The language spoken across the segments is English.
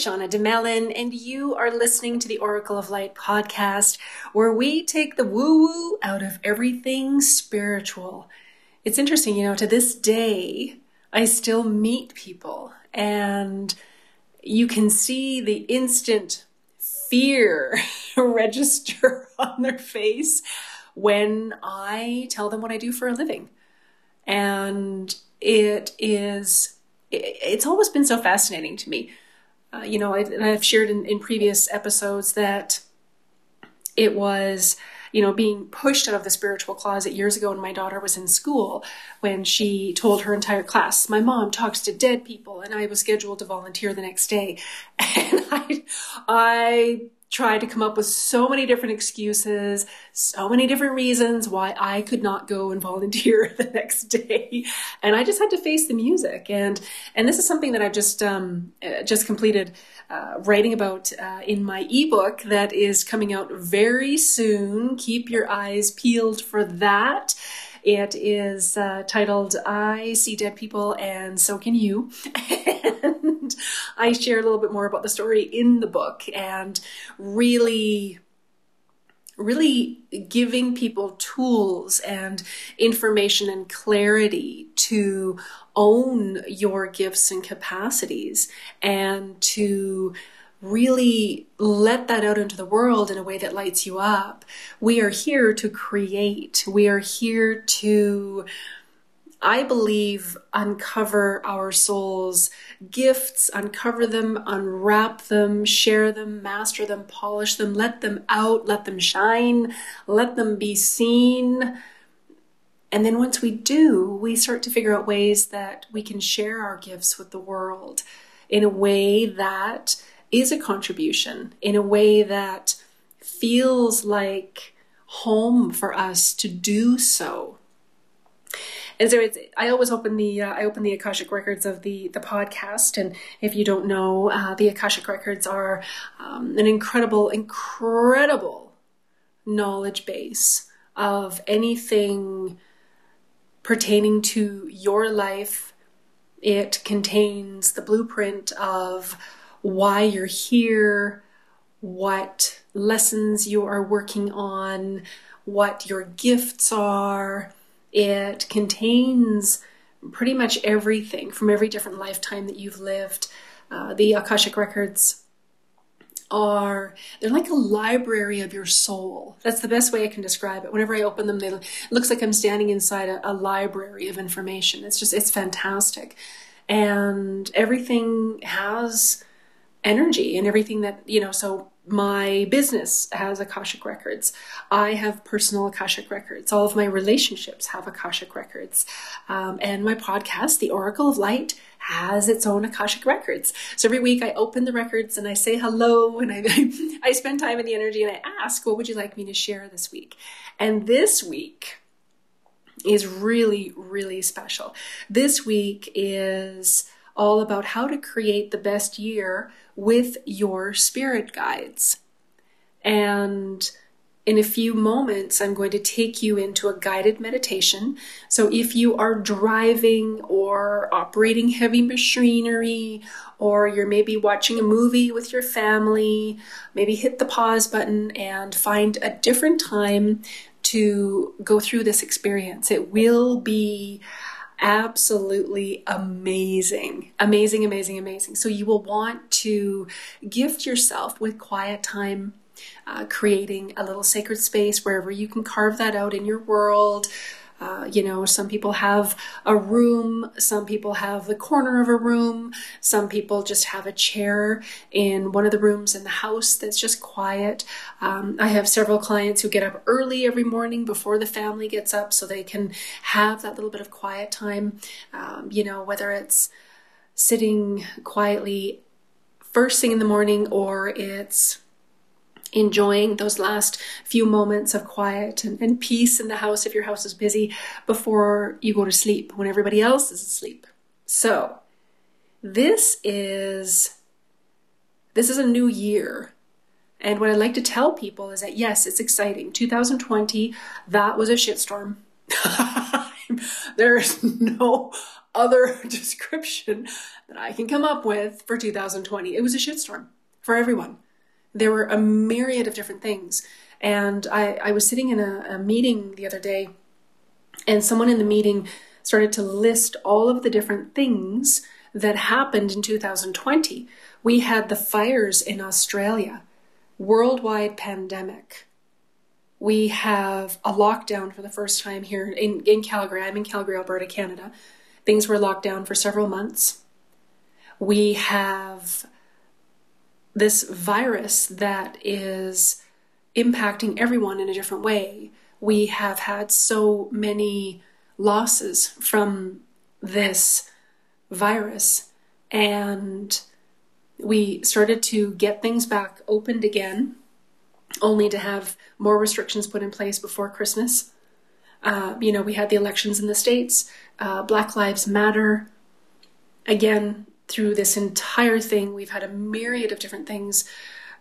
is Shauna DeMelon, and you are listening to the Oracle of Light podcast, where we take the woo woo out of everything spiritual. It's interesting, you know, to this day, I still meet people, and you can see the instant fear register on their face when I tell them what I do for a living. And it is, it's always been so fascinating to me uh, you know, I, and I've shared in, in previous episodes that it was, you know, being pushed out of the spiritual closet years ago when my daughter was in school, when she told her entire class, My mom talks to dead people, and I was scheduled to volunteer the next day. And I, I tried to come up with so many different excuses, so many different reasons why I could not go and volunteer the next day. And I just had to face the music. And, and this is something that I've just, um, uh, just completed, uh, writing about, uh, in my ebook that is coming out very soon. Keep your eyes peeled for that. It is uh, titled I See Dead People and So Can You. and I share a little bit more about the story in the book and really really giving people tools and information and clarity to own your gifts and capacities and to really let that out into the world in a way that lights you up. We are here to create. We are here to, I believe, uncover our soul's gifts, uncover them, unwrap them, share them, master them, polish them, let them out, let them shine, let them be seen. And then once we do, we start to figure out ways that we can share our gifts with the world in a way that is a contribution in a way that feels like home for us to do so. And so it's, I always open the uh, I open the Akashic records of the the podcast, and if you don't know, uh, the Akashic records are um, an incredible, incredible knowledge base of anything pertaining to your life. It contains the blueprint of why you're here, what lessons you are working on, what your gifts are. It contains pretty much everything from every different lifetime that you've lived. Uh, the Akashic Records are they're like a library of your soul. That's the best way i can describe it. Whenever i open them they it looks like i'm standing inside a, a library of information. It's just it's fantastic. And everything has energy and everything that, you know, so my business has Akashic records. I have personal Akashic records. All of my relationships have Akashic records. Um, and my podcast, The Oracle of Light, has its own Akashic records. So every week I open the records and I say hello and I, I spend time in the energy and I ask, what would you like me to share this week? And this week, is really, really special. This week is all about how to create the best year with your spirit guides. And in a few moments, I'm going to take you into a guided meditation. So if you are driving or operating heavy machinery, or you're maybe watching a movie with your family, maybe hit the pause button and find a different time to go through this experience. It will be absolutely amazing. Amazing, amazing, amazing. So you will want to gift yourself with quiet time, uh, creating a little sacred space wherever you can carve that out in your world. Uh, you know, some people have a room, some people have the corner of a room, some people just have a chair in one of the rooms in the house that's just quiet. Um, I have several clients who get up early every morning before the family gets up so they can have that little bit of quiet time. Um, you know, whether it's sitting quietly first thing in the morning or it's enjoying those last few moments of quiet and, and, peace in the house if your house is busy before you go to sleep when everybody else is asleep. So, this is this is a new year. And what I'd like to tell people is that yes, it's exciting. 2020, that was a shitstorm. There's no other description that I can come up with for 2020. It was a shitstorm for everyone. There were a myriad of different things. And I, I was sitting in a, a meeting the other day, and someone in the meeting started to list all of the different things that happened in 2020. We had the fires in Australia, worldwide pandemic. We have a lockdown for the first time here in, in Calgary. I'm in Calgary, Alberta, Canada. Things were locked down for several months. We have this virus that is impacting everyone in a different way. We have had so many losses from this virus, and we started to get things back opened again, only to have more restrictions put in place before Christmas. Uh, you know, we had the elections in the States, uh, Black Lives Matter. Again, through this entire thing, we've had a myriad of different things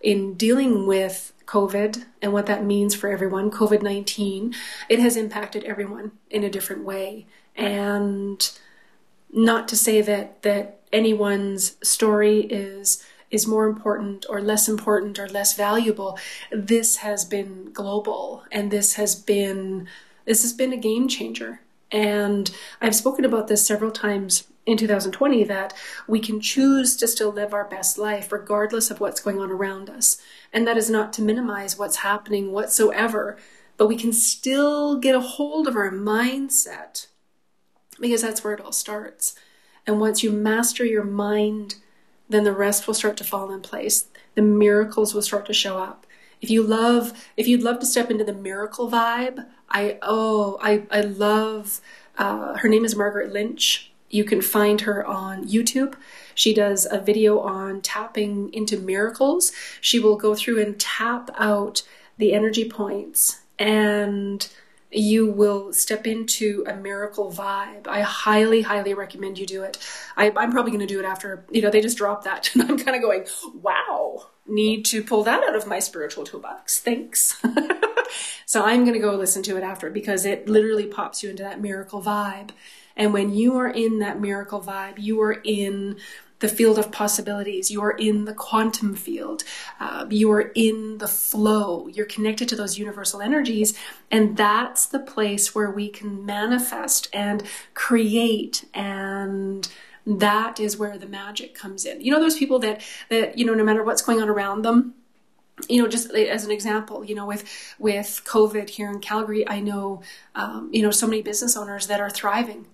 in dealing with COVID and what that means for everyone, COVID 19. It has impacted everyone in a different way. And not to say that, that anyone's story is is more important or less important or less valuable. This has been global and this has been this has been a game changer. And I've spoken about this several times in 2020 that we can choose to still live our best life regardless of what's going on around us. And that is not to minimize what's happening whatsoever, but we can still get a hold of our mindset because that's where it all starts. And once you master your mind, then the rest will start to fall in place. The miracles will start to show up. If you love, if you'd love to step into the miracle vibe, I oh I I love. Uh, her name is Margaret Lynch. You can find her on YouTube. She does a video on tapping into miracles. She will go through and tap out the energy points and you will step into a miracle vibe. I highly, highly recommend you do it. I, am probably going to do it after, you know, they just dropped that. And I'm kind of going, wow, need to pull that out of my spiritual toolbox. Thanks. so I'm going to go listen to it after because it literally pops you into that miracle vibe. And when you are in that miracle vibe, you are in the field of possibilities. You are in the quantum field. Uh, you are in the flow. You're connected to those universal energies. And that's the place where we can manifest and create and that is where the magic comes in. You know, those people that, that, you know, no matter what's going on around them, you know, just as an example, you know, with with COVID here in Calgary, I know, um, you know, so many business owners that are thriving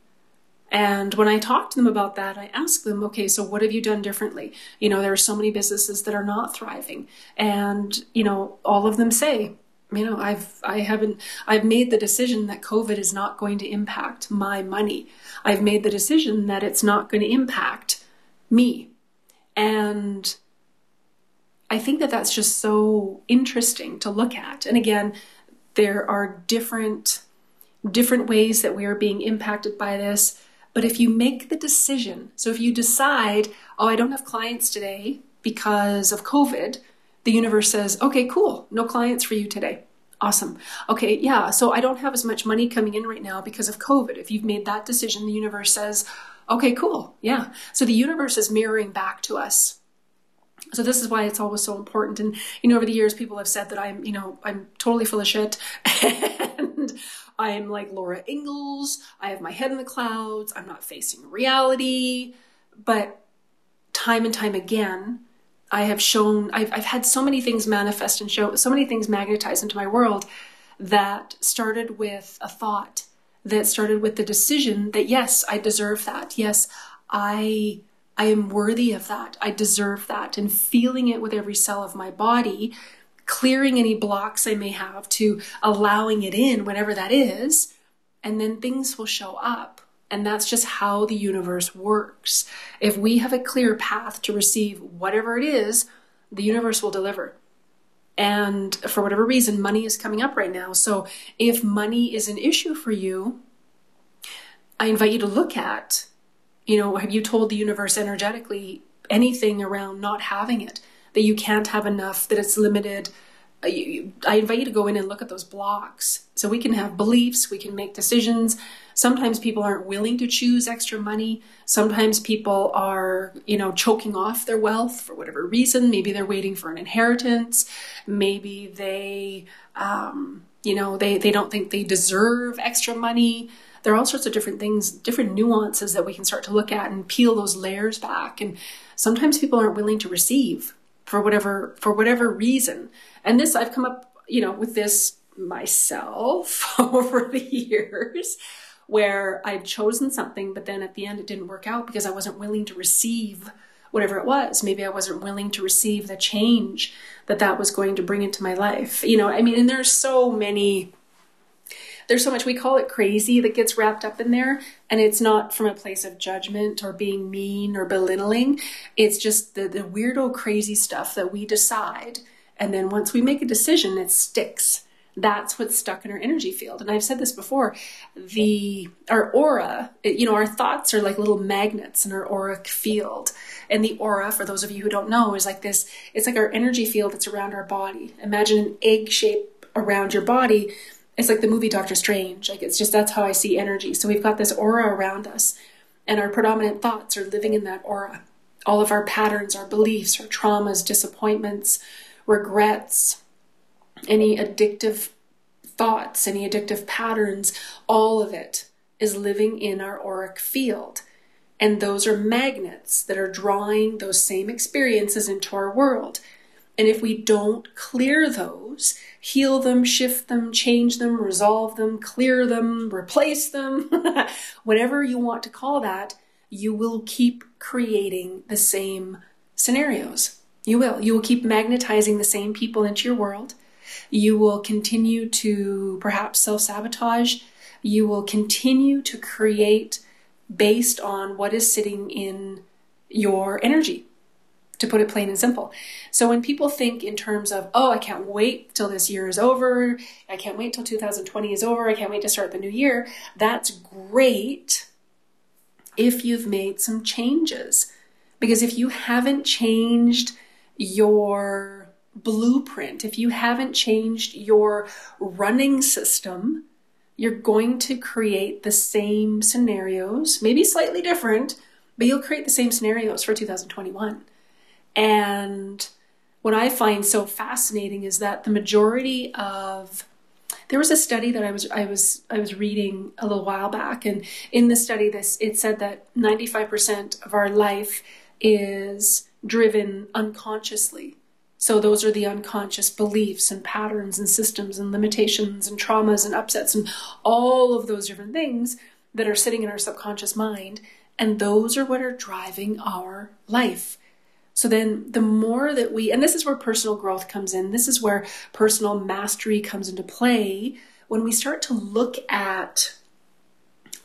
and when I talk to them about that, I ask them, okay, so what have you done differently? You know, there are so many businesses that are not thriving. And, you know, all of them say, you know, I've, I haven't, I've made the decision that COVID is not going to impact my money. I've made the decision that it's not going to impact me. And I think that that's just so interesting to look at. And again, there are different, different ways that we are being impacted by this but if you make the decision, so if you decide, oh, I don't have clients today because of COVID, the universe says, okay, cool, no clients for you today. Awesome. Okay, yeah, so I don't have as much money coming in right now because of COVID. If you've made that decision, the universe says, okay, cool, yeah. So the universe is mirroring back to us. So this is why it's always so important. And you know, over the years, people have said that I'm, you know, I'm totally full of shit, and I'm like Laura Ingalls. I have my head in the clouds. I'm not facing reality. But time and time again, I have shown, I've, I've had so many things manifest and show, so many things magnetize into my world that started with a thought, that started with the decision that yes, I deserve that. Yes, I I am worthy of that. I deserve that. And feeling it with every cell of my body clearing any blocks I may have to allowing it in, whenever that is, and then things will show up. And that's just how the universe works. If we have a clear path to receive whatever it is, the universe will deliver. And for whatever reason, money is coming up right now. So if money is an issue for you, I invite you to look at, you know, have you told the universe energetically anything around not having it? That you can't have enough, that it's limited. Uh, I invite you to go in and look at those blocks so we can have beliefs, we can make decisions Sometimes people aren't willing to choose extra money. Sometimes people are, you know, choking off their wealth for whatever reason. Maybe they're waiting for an inheritance. Maybe they, um, you know, they, they don't think they deserve extra money. There are all sorts of different things, different nuances that we can start to look at and peel those layers back. And sometimes people aren't willing to receive for whatever for whatever reason. And this I've come up, you know, with this myself over the years where I'd chosen something, but then at the end it didn't work out because I wasn't willing to receive whatever it was. Maybe I wasn't willing to receive the change that that was going to bring into my life. You know, I mean, and there's so many, there's so much, we call it crazy that gets wrapped up in there. And it's not from a place of judgment or being mean or belittling. It's just the, the weirdo crazy stuff that we decide. And then once we make a decision, it sticks that's what's stuck in our energy field. And I've said this before, the our aura, you know, our thoughts are like little magnets in our auric field. And the aura, for those of you who don't know, is like this, it's like our energy field that's around our body. Imagine an egg shape around your body. It's like the movie Doctor Strange. Like it's just that's how I see energy. So we've got this aura around us, and our predominant thoughts are living in that aura. All of our patterns, our beliefs, our traumas, disappointments, regrets, any addictive thoughts, any addictive patterns, all of it is living in our auric field. And those are magnets that are drawing those same experiences into our world. And if we don't clear those, heal them, shift them, change them, resolve them, clear them, replace them, whatever you want to call that, you will keep creating the same scenarios. You will. You will keep magnetizing the same people into your world. You will continue to perhaps self sabotage. You will continue to create based on what is sitting in your energy, to put it plain and simple. So when people think in terms of, oh, I can't wait till this year is over, I can't wait till 2020 is over, I can't wait to start the new year, that's great if you've made some changes. Because if you haven't changed your blueprint, if you haven't changed your running system, you're going to create the same scenarios, maybe slightly different, but you'll create the same scenarios for 2021. And what I find so fascinating is that the majority of there was a study that I was I was I was reading a little while back and in the study this it said that 95% of our life is driven unconsciously so those are the unconscious beliefs and patterns and systems and limitations and traumas and upsets and all of those different things that are sitting in our subconscious mind. And those are what are driving our life. So then the more that we, and this is where personal growth comes in, this is where personal mastery comes into play. When we start to look at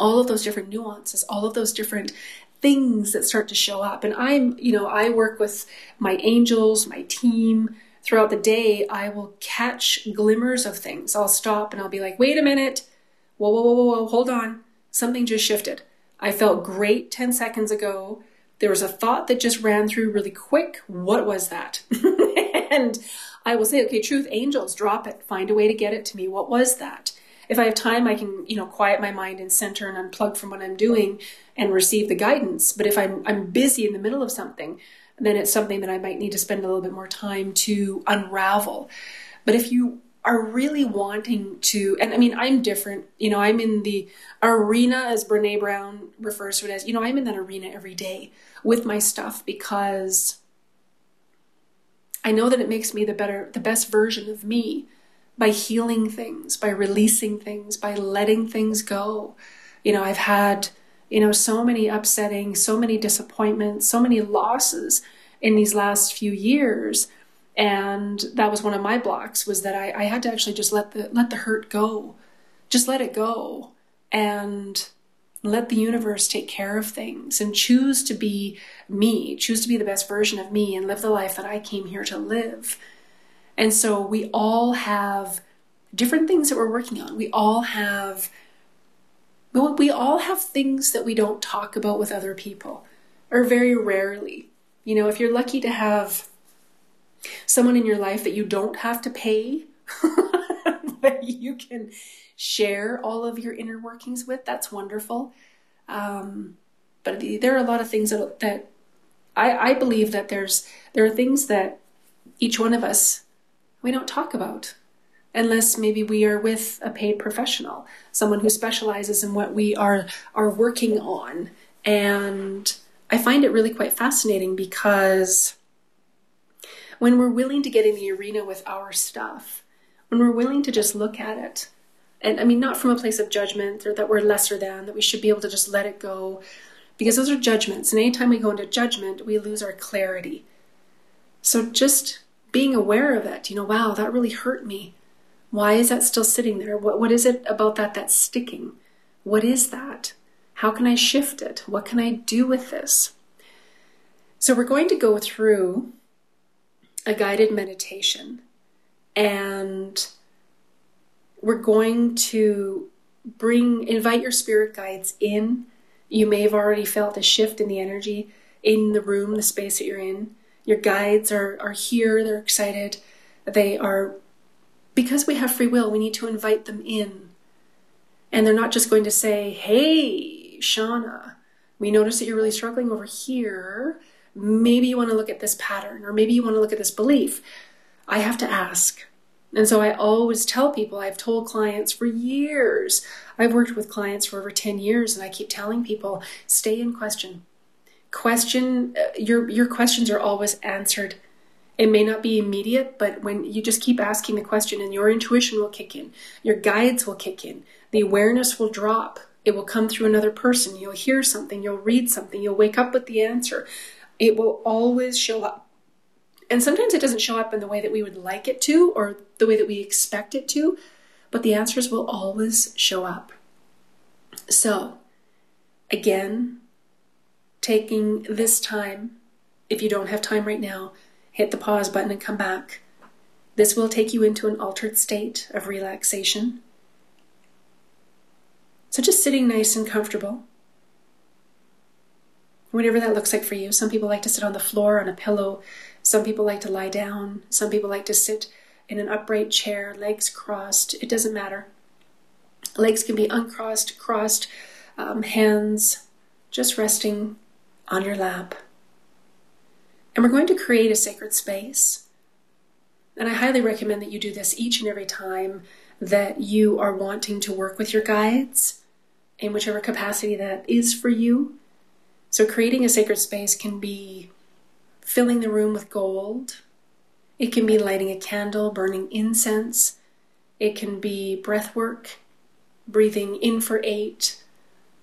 all of those different nuances, all of those different things that start to show up. And I'm, you know, I work with my angels, my team. Throughout the day, I will catch glimmers of things. I'll stop and I'll be like, wait a minute. Whoa, whoa, whoa, whoa, hold on. Something just shifted. I felt great 10 seconds ago. There was a thought that just ran through really quick. What was that? and I will say, okay, truth, angels, drop it. Find a way to get it to me. What was that? if I have time, I can, you know, quiet my mind and center and unplug from what I'm doing and receive the guidance. But if I'm, I'm busy in the middle of something, then it's something that I might need to spend a little bit more time to unravel. But if you are really wanting to, and I mean, I'm different. You know, I'm in the arena, as Brene Brown refers to it as, you know, I'm in that arena every day with my stuff because I know that it makes me the better, the best version of me by healing things, by releasing things, by letting things go. You know, I've had, you know, so many upsetting, so many disappointments, so many losses in these last few years. And that was one of my blocks was that I, I had to actually just let the let the hurt go. Just let it go and let the universe take care of things and choose to be me, choose to be the best version of me and live the life that I came here to live. And so we all have different things that we're working on. We all have we all have things that we don't talk about with other people or very rarely. You know, if you're lucky to have someone in your life that you don't have to pay that you can share all of your inner workings with. That's wonderful. Um, but there are a lot of things that, that I, I believe that there's there are things that each one of us we don't talk about unless maybe we are with a paid professional, someone who specializes in what we are are working on. And I find it really quite fascinating because when we're willing to get in the arena with our stuff, when we're willing to just look at it, and I mean, not from a place of judgment or that we're lesser than, that we should be able to just let it go, because those are judgments. And anytime we go into judgment, we lose our clarity. So just being aware of it, you know, wow, that really hurt me. Why is that still sitting there? What, what is it about that that's sticking? What is that? How can I shift it? What can I do with this? So, we're going to go through a guided meditation and we're going to bring, invite your spirit guides in. You may have already felt a shift in the energy in the room, the space that you're in. Your guides are, are here, they're excited. They are because we have free will, we need to invite them in. And they're not just going to say, Hey, Shauna, we notice that you're really struggling over here. Maybe you want to look at this pattern, or maybe you want to look at this belief. I have to ask. And so I always tell people, I've told clients for years, I've worked with clients for over 10 years, and I keep telling people, stay in question. Question, uh, your, your questions are always answered it may not be immediate, but when you just keep asking the question and your intuition will kick in, your guides will kick in, the awareness will drop. It will come through another person. You'll hear something, you'll read something, you'll wake up with the answer. It will always show up. And sometimes it doesn't show up in the way that we would like it to or the way that we expect it to, but the answers will always show up. So, again, taking this time, if you don't have time right now, hit the pause button and come back. This will take you into an altered state of relaxation. So just sitting nice and comfortable. Whatever that looks like for you. Some people like to sit on the floor on a pillow. Some people like to lie down. Some people like to sit in an upright chair, legs crossed. It doesn't matter. Legs can be uncrossed, crossed, um, hands just resting on your lap. And we're going to create a sacred space. And I highly recommend that you do this each and every time that you are wanting to work with your guides in whichever capacity that is for you. So, creating a sacred space can be filling the room with gold, it can be lighting a candle, burning incense, it can be breath work, breathing in for eight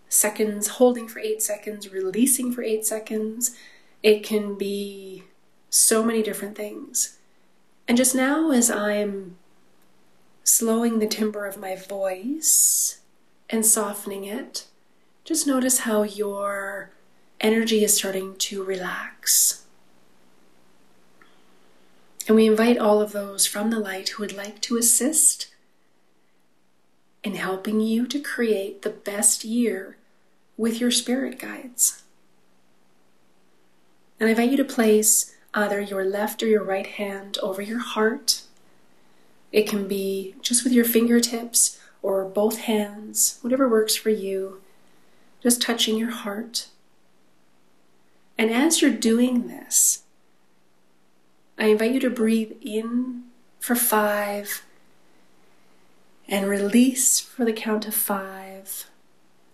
seconds, holding for eight seconds, releasing for eight seconds. It can be so many different things. And just now, as I'm slowing the timbre of my voice and softening it, just notice how your energy is starting to relax. And we invite all of those from the light who would like to assist in helping you to create the best year with your spirit guides. And I invite you to place either your left or your right hand over your heart. It can be just with your fingertips or both hands, whatever works for you, just touching your heart. And as you're doing this, I invite you to breathe in for five and release for the count of five.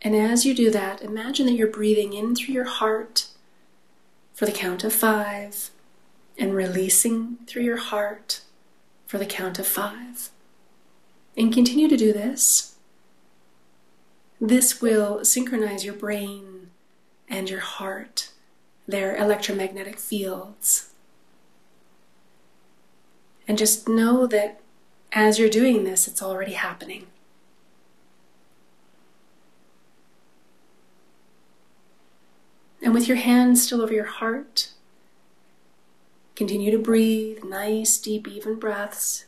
And as you do that, imagine that you're breathing in through your heart for the count of five and releasing through your heart for the count of five. And continue to do this. This will synchronize your brain and your heart, their electromagnetic fields. And just know that as you're doing this, it's already happening. And with your hands still over your heart, continue to breathe nice, deep, even breaths.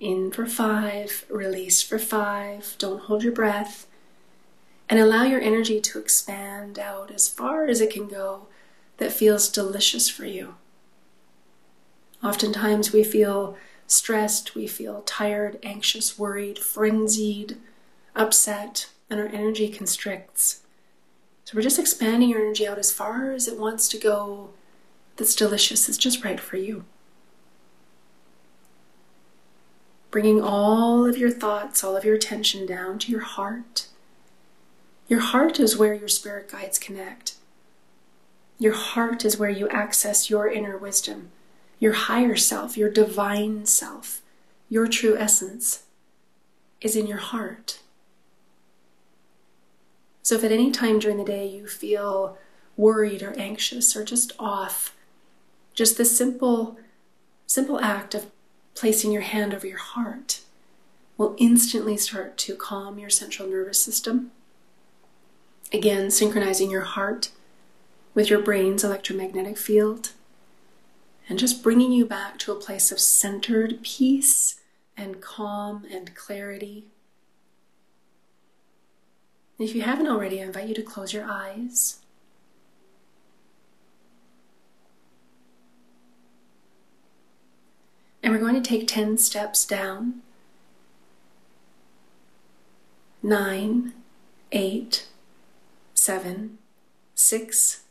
In for five, release for five. Don't hold your breath. And allow your energy to expand out as far as it can go that feels delicious for you. Oftentimes we feel stressed, we feel tired, anxious, worried, frenzied, upset, and our energy constricts. So we're just expanding our energy out as far as it wants to go. That's delicious, it's just right for you. Bringing all of your thoughts, all of your attention down to your heart. Your heart is where your spirit guides connect. Your heart is where you access your inner wisdom, your higher self, your divine self, your true essence is in your heart. So if at any time during the day you feel worried or anxious or just off, just the simple simple act of placing your hand over your heart will instantly start to calm your central nervous system. Again, synchronizing your heart with your brain's electromagnetic field and just bringing you back to a place of centered peace and calm and clarity. If you haven't already, I invite you to close your eyes. And we're going to take 10 steps down. Nine, eight, seven, six,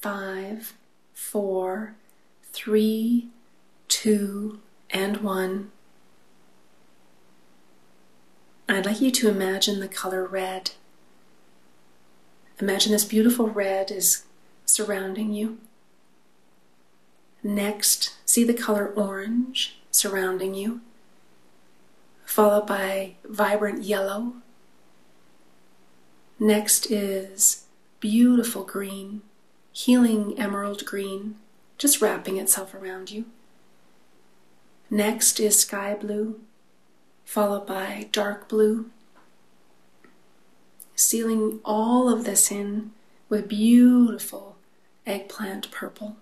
five, four, three, two, and one. I'd like you to imagine the color red. Imagine this beautiful red is surrounding you. Next, see the color orange surrounding you, followed by vibrant yellow. Next is beautiful green, healing emerald green, just wrapping itself around you. Next is sky blue, followed by dark blue, sealing all of this in with beautiful eggplant purple.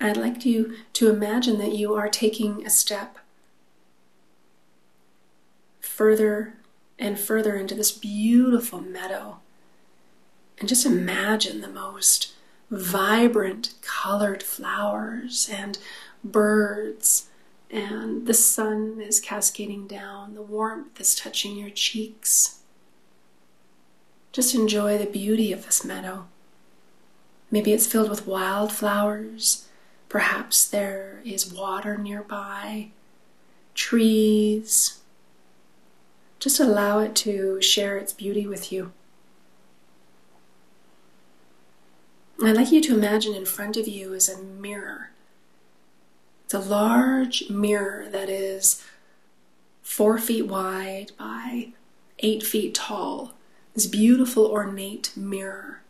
I'd like you to imagine that you are taking a step further and further into this beautiful meadow. And just imagine the most vibrant colored flowers and birds and the sun is cascading down, the warmth is touching your cheeks. Just enjoy the beauty of this meadow. Maybe it's filled with wildflowers. Perhaps there is water nearby, trees. Just allow it to share its beauty with you. I'd like you to imagine in front of you is a mirror it's a large mirror that is four feet wide by eight feet tall. This beautiful ornate mirror.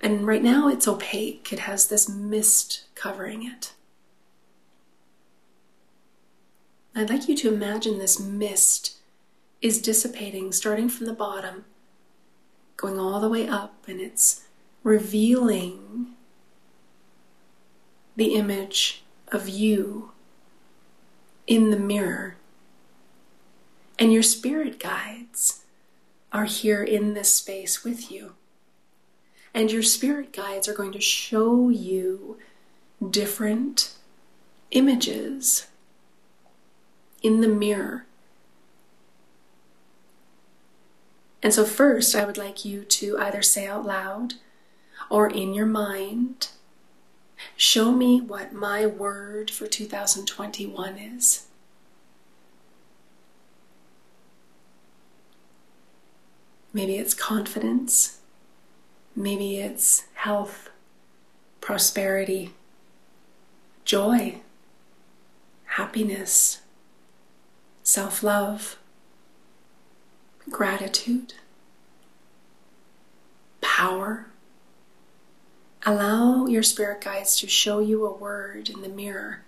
And right now it's opaque, it has this mist covering it. I'd like you to imagine this mist is dissipating starting from the bottom, going all the way up, and it's revealing the image of you in the mirror. And your spirit guides are here in this space with you. And your spirit guides are going to show you different images in the mirror. And so, first, I would like you to either say out loud or in your mind Show me what my word for 2021 is. Maybe it's confidence. Maybe it's health, prosperity, joy, happiness, self love, gratitude, power. Allow your spirit guides to show you a word in the mirror.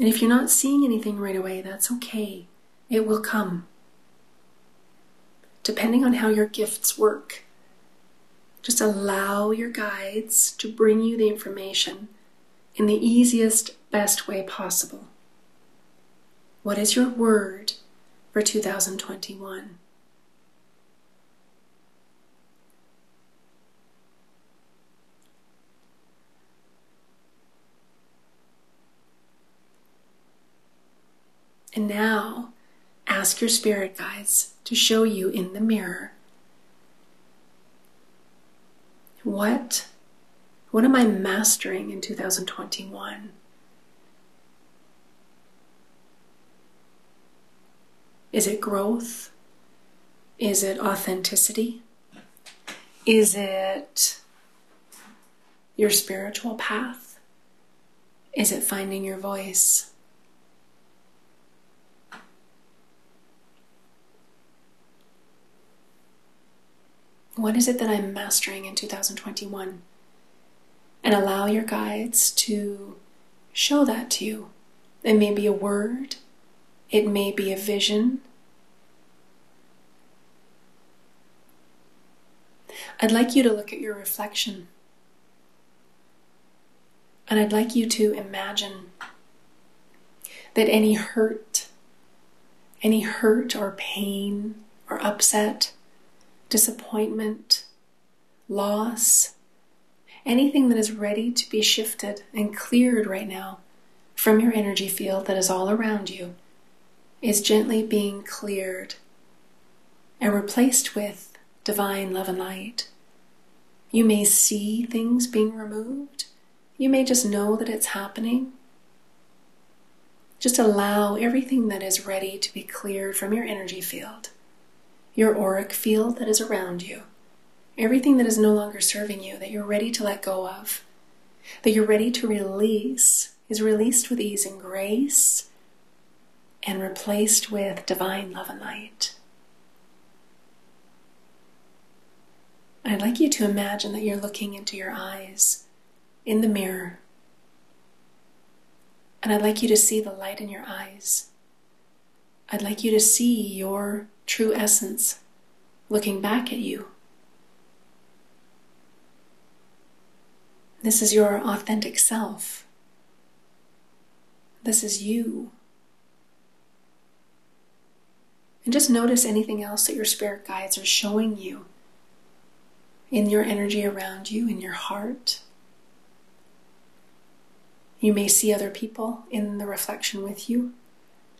And if you're not seeing anything right away, that's okay. It will come. Depending on how your gifts work, just allow your guides to bring you the information in the easiest, best way possible. What is your word for 2021? And now ask your spirit guides to show you in the mirror what what am I mastering in 2021? Is it growth? Is it authenticity? Is it your spiritual path? Is it finding your voice? What is it that I'm mastering in 2021? And allow your guides to show that to you. It may be a word, it may be a vision. I'd like you to look at your reflection. And I'd like you to imagine that any hurt, any hurt or pain or upset, disappointment, loss, anything that is ready to be shifted and cleared right now from your energy field that is all around you is gently being cleared and replaced with divine love and light. You may see things being removed. You may just know that it's happening. Just allow everything that is ready to be cleared from your energy field, your auric field that is around you, everything that is no longer serving you, that you're ready to let go of, that you're ready to release, is released with ease and grace and replaced with divine love and light. I'd like you to imagine that you're looking into your eyes in the mirror. And I'd like you to see the light in your eyes. I'd like you to see your true essence looking back at you. This is your authentic self. This is you. And just notice anything else that your spirit guides are showing you in your energy around you, in your heart. You may see other people in the reflection with you.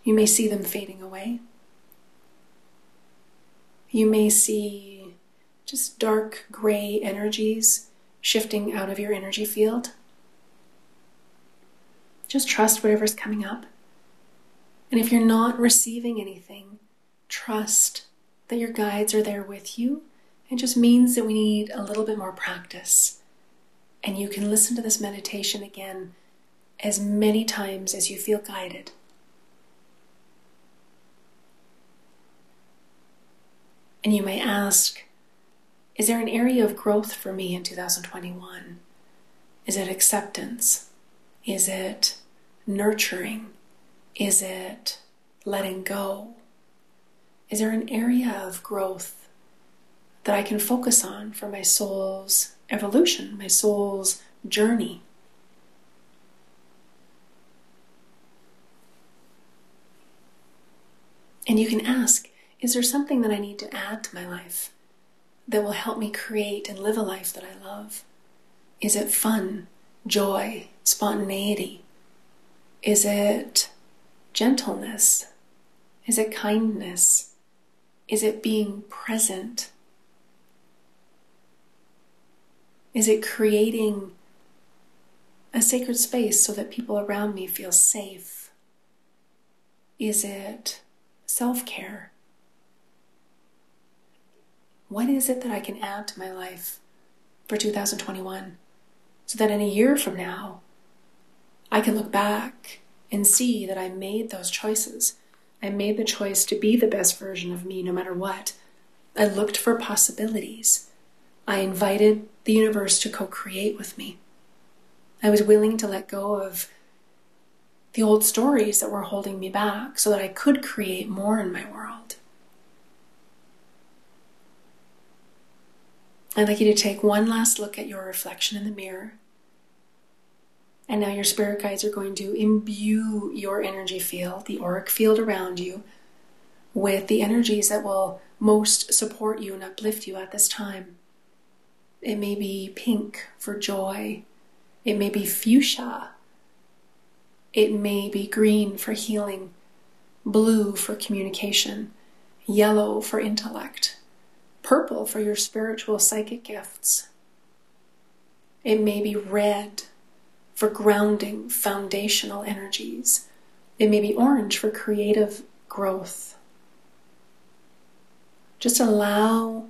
You may see them fading away. You may see just dark gray energies shifting out of your energy field. Just trust whatever's coming up. And if you're not receiving anything, trust that your guides are there with you. It just means that we need a little bit more practice. And you can listen to this meditation again as many times as you feel guided. And you may ask, is there an area of growth for me in 2021? Is it acceptance? Is it nurturing? Is it letting go? Is there an area of growth that I can focus on for my soul's evolution, my soul's journey? And you can ask, is there something that I need to add to my life that will help me create and live a life that I love? Is it fun, joy, spontaneity? Is it gentleness? Is it kindness? Is it being present? Is it creating a sacred space so that people around me feel safe? Is it self care? What is it that I can add to my life for 2021 so that in a year from now I can look back and see that I made those choices I made the choice to be the best version of me no matter what. I looked for possibilities. I invited the universe to co create with me. I was willing to let go of the old stories that were holding me back so that I could create more in my world. I'd like you to take one last look at your reflection in the mirror and now your spirit guides are going to imbue your energy field, the auric field around you, with the energies that will most support you and uplift you at this time. It may be pink for joy. It may be fuchsia. It may be green for healing. blue for communication, yellow for intellect, purple for your spiritual psychic gifts. It may be red for grounding foundational energies. It may be orange for creative growth. Just allow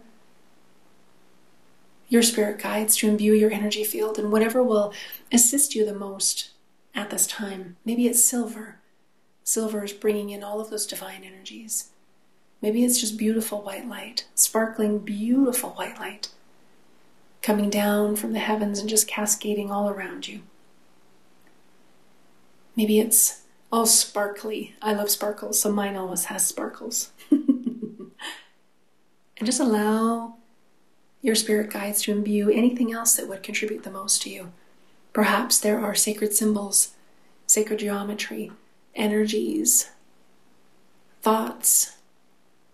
your spirit guides to imbue your energy field and whatever will assist you the most at this time. Maybe it's silver. Silver is bringing in all of those divine energies. Maybe it's just beautiful white light, sparkling, beautiful white light coming down from the heavens and just cascading all around you. Maybe it's all sparkly. I love sparkles, so mine always has sparkles. and just allow your spirit guides to imbue anything else that would contribute the most to you. Perhaps there are sacred symbols, sacred geometry, energies, thoughts,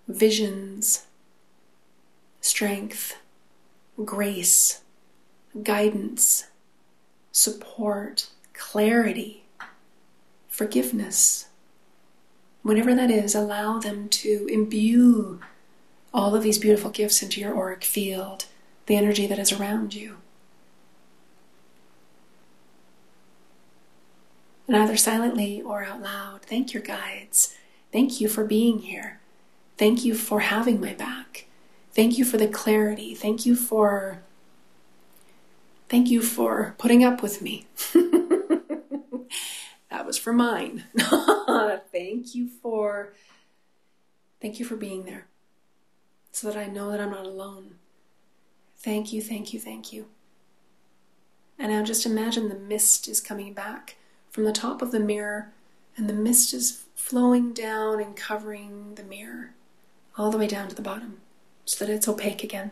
visions, strength, grace, guidance, support, clarity, forgiveness. Whatever that is, allow them to imbue all of these beautiful gifts into your auric field, the energy that is around you. And either silently or out loud, thank your guides. Thank you for being here. Thank you for having my back. Thank you for the clarity. Thank you for thank you for putting up with me. that was for mine. thank you for thank you for being there so that I know that I'm not alone. Thank you, thank you, thank you. And now just imagine the mist is coming back from the top of the mirror, and the mist is flowing down and covering the mirror all the way down to the bottom so that it's opaque again.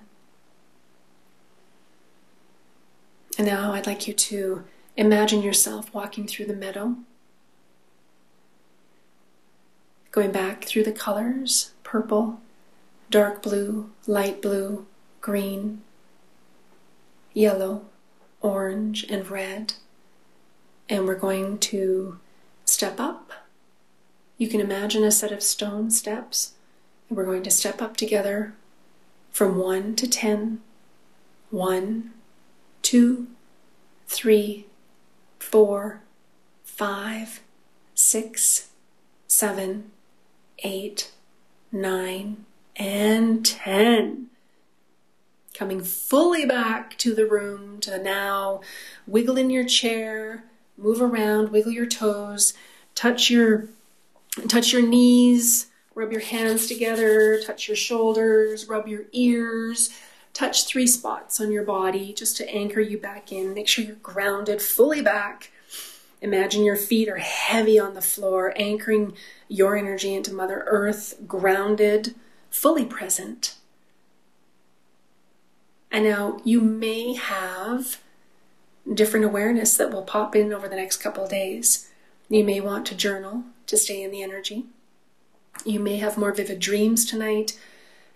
And now I'd like you to imagine yourself walking through the meadow, going back through the colors purple, dark blue, light blue, green, yellow, orange, and red. And we're going to step up. You can imagine a set of stone steps. And we're going to step up together from 1 to 10. 1, 2, 3, 4, 5, 6, 7, 8, 9, and 10. Coming fully back to the room, to the now. Wiggle in your chair, move around, wiggle your toes, touch your touch your knees, rub your hands together, touch your shoulders, rub your ears, touch three spots on your body just to anchor you back in. Make sure you're grounded fully back. Imagine your feet are heavy on the floor, anchoring your energy into Mother Earth, grounded fully present. And now you may have different awareness that will pop in over the next couple days. You may want to journal to stay in the energy. You may have more vivid dreams tonight.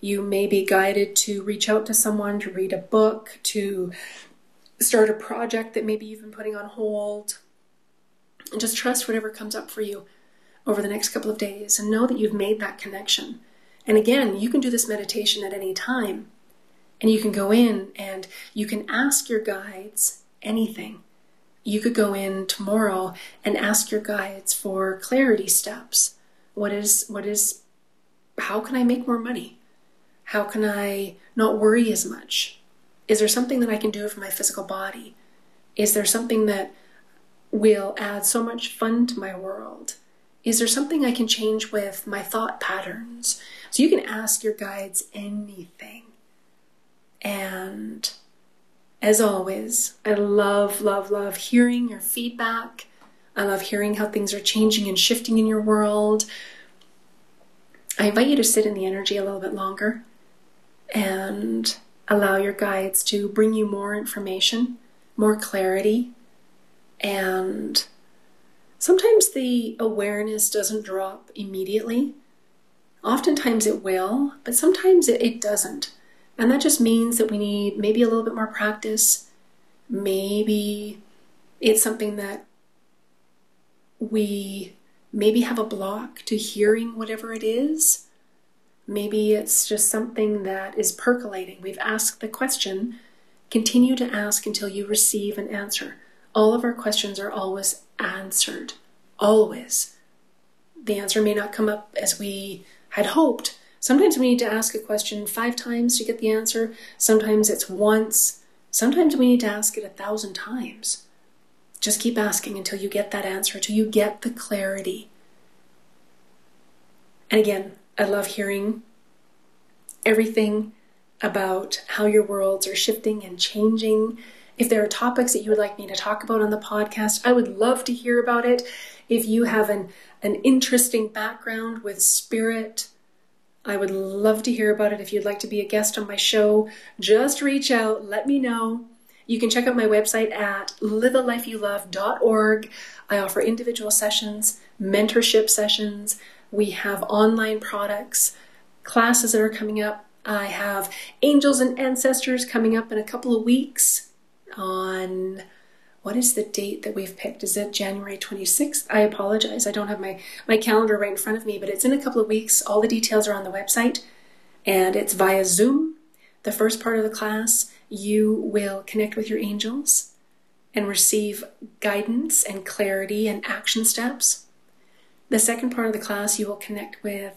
You may be guided to reach out to someone, to read a book, to start a project that maybe you've been putting on hold. And just trust whatever comes up for you over the next couple of days and know that you've made that connection. And again, you can do this meditation at any time. And you can go in and you can ask your guides anything. You could go in tomorrow and ask your guides for clarity steps. What is, what is, how can I make more money? How can I not worry as much? Is there something that I can do for my physical body? Is there something that will add so much fun to my world? Is there something I can change with my thought patterns? So you can ask your guides anything. And as always, I love, love, love hearing your feedback. I love hearing how things are changing and shifting in your world. I invite you to sit in the energy a little bit longer and allow your guides to bring you more information, more clarity, and sometimes the awareness doesn't drop immediately. Oftentimes it will, but sometimes it, it doesn't. And that just means that we need maybe a little bit more practice. Maybe it's something that we maybe have a block to hearing whatever it is. Maybe it's just something that is percolating. We've asked the question. Continue to ask until you receive an answer. All of our questions are always answered. Always. The answer may not come up as we had hoped. Sometimes we need to ask a question five times to get the answer. Sometimes it's once. Sometimes we need to ask it a thousand times. Just keep asking until you get that answer, until you get the clarity. And again, I love hearing everything about how your worlds are shifting and changing. If there are topics that you would like me to talk about on the podcast, I would love to hear about it. If you have an, an interesting background with spirit, I would love to hear about it. If you'd like to be a guest on my show, just reach out, let me know. You can check out my website at livealifeyoulove.org. I offer individual sessions, mentorship sessions. We have online products, classes that are coming up. I have Angels and Ancestors coming up in a couple of weeks on what is the date that we've picked? Is it January 26th? I apologize. I don't have my, my calendar right in front of me, but it's in a couple of weeks. All the details are on the website and it's via Zoom. The first part of the class you will connect with your angels and receive guidance and clarity and action steps. The second part of the class, you will connect with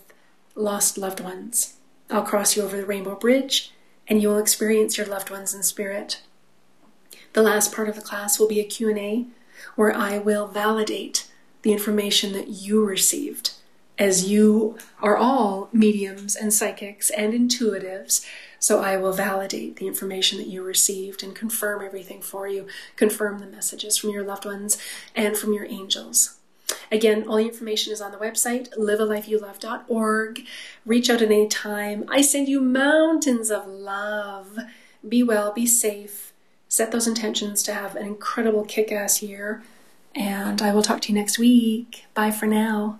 lost loved ones. I'll cross you over the rainbow bridge and you will experience your loved ones in spirit. The last part of the class will be a Q&A where I will validate the information that you received as you are all mediums and psychics and intuitives so I will validate the information that you received and confirm everything for you, confirm the messages from your loved ones and from your angels. Again, all the information is on the website, livealifeyoulove.org. Reach out at any time. I send you mountains of love. Be well, be safe. Set those intentions to have an incredible kick ass year. And I will talk to you next week. Bye for now.